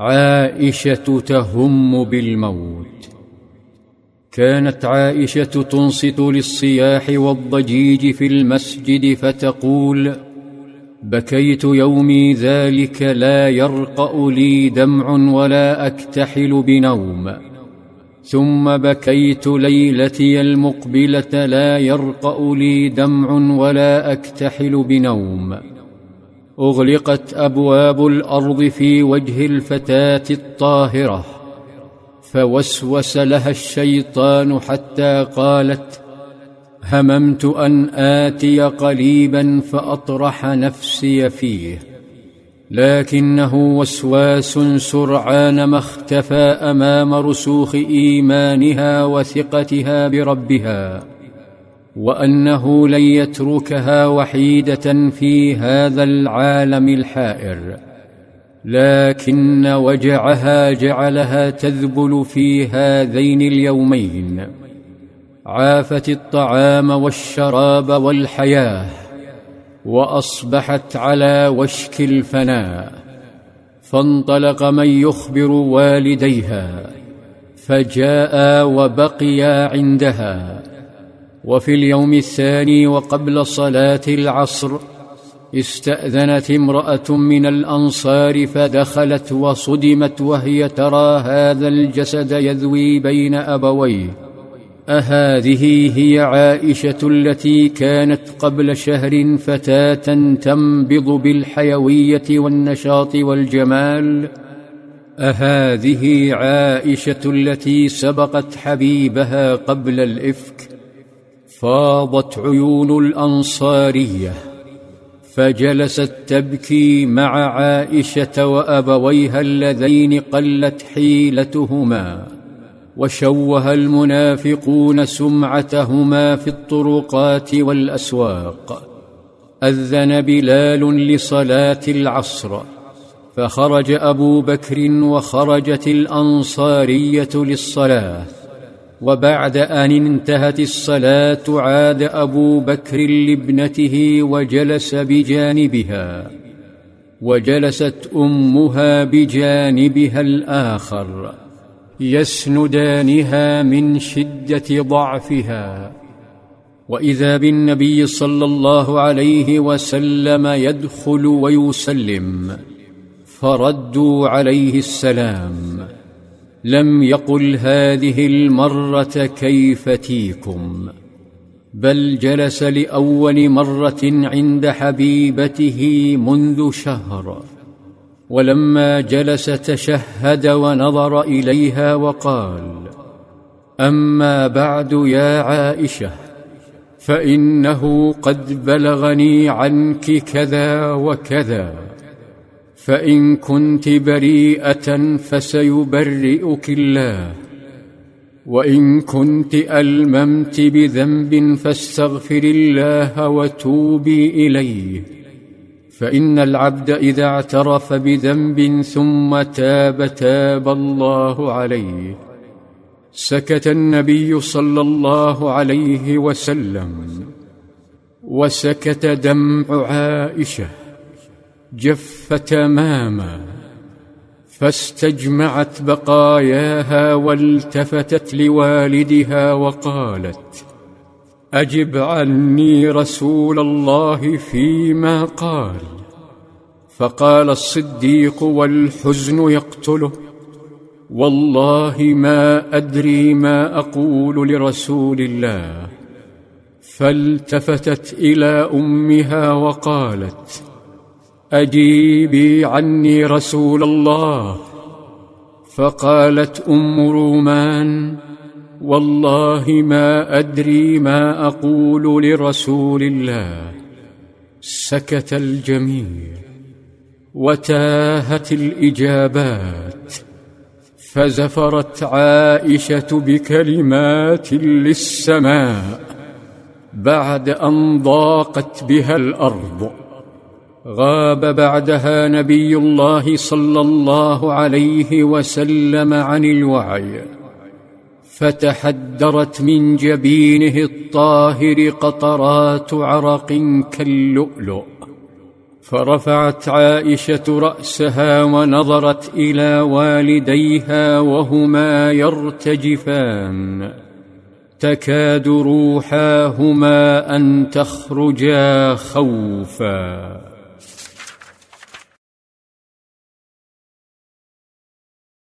عائشة تهم بالموت. كانت عائشة تنصت للصياح والضجيج في المسجد فتقول بكيت يومي ذلك لا يرقأ لي دمع ولا أكتحل بنوم. ثم بكيت ليلتي المقبلة لا يرقأ لي دمع ولا أكتحل بنوم. أغلقت أبواب الأرض في وجه الفتاة الطاهرة فوسوس لها الشيطان حتى قالت هممت أن آتي قليبا فأطرح نفسي فيه لكنه وسواس سرعان ما اختفى أمام رسوخ إيمانها وثقتها بربها. وأنه لن يتركها وحيدة في هذا العالم الحائر لكن وجعها جعلها تذبل في هذين اليومين. عافت الطعام والشراب والحياة وأصبحت على وشك الفناء فانطلق من يخبر والديها فجاء وبقيا عندها. وفي اليوم الثاني وقبل صلاة العصر استأذنت امرأة من الأنصار فدخلت وصدمت وهي ترى هذا الجسد يذوي بين أبويه. أهذه هي عائشة التي كانت قبل شهر فتاة تنبض بالحيوية والنشاط والجمال. أهذه عائشة التي سبقت حبيبها قبل الإفك فاضت عيون الأنصارية فجلست تبكي مع عائشة وأبويها اللذين قلت حيلتهما وشوه المنافقون سمعتهما في الطرقات والأسواق. أذن بلال لصلاة العصر فخرج أبو بكر وخرجت الأنصارية للصلاة. وبعد أن انتهت الصلاة عاد أبو بكر لابنته وجلس بجانبها وجلست أمها بجانبها الآخر يسندانها من شدة ضعفها. وإذا بالنبي صلى الله عليه وسلم يدخل ويسلم فردوا عليه السلام. لم يقل هذه المرة كيف تيكم بل جلس لأول مرة عند حبيبته منذ شهر ولما جلس تشهد ونظر إليها وقال أما بعد يا عائشة فإنه قد بلغني عنك كذا وكذا. فإن كنت بريئة فسيبرئك الله. وإن كنت ألممت بذنب فاستغفر الله وتوبي إليه. فإن العبد إذا اعترف بذنب ثم تاب تاب الله عليه. سكت النبي صلى الله عليه وسلم. وسكت دمع عائشة. جف تماما فاستجمعت بقاياها والتفتت لوالدها وقالت أجب عني رسول الله فيما قال. فقال الصديق والحزن يقتله والله ما أدري ما أقول لرسول الله. فالتفتت إلى أمها وقالت أجيبي عني رسول الله. فقالت أم رومان والله ما أدري ما أقول لرسول الله. سكت الجميع وتاهت الإجابات. فزفرت عائشة بكلمات للسماء بعد أن ضاقت بها الأرض. غاب بعدها نبي الله صلى الله عليه وسلم عن الوعي. فتحدرت من جبينه الطاهر قطرات عرق كاللؤلؤ. فرفعت عائشة رأسها ونظرت إلى والديها وهما يرتجفان. تكاد روحاهما أن تخرجا خوفا.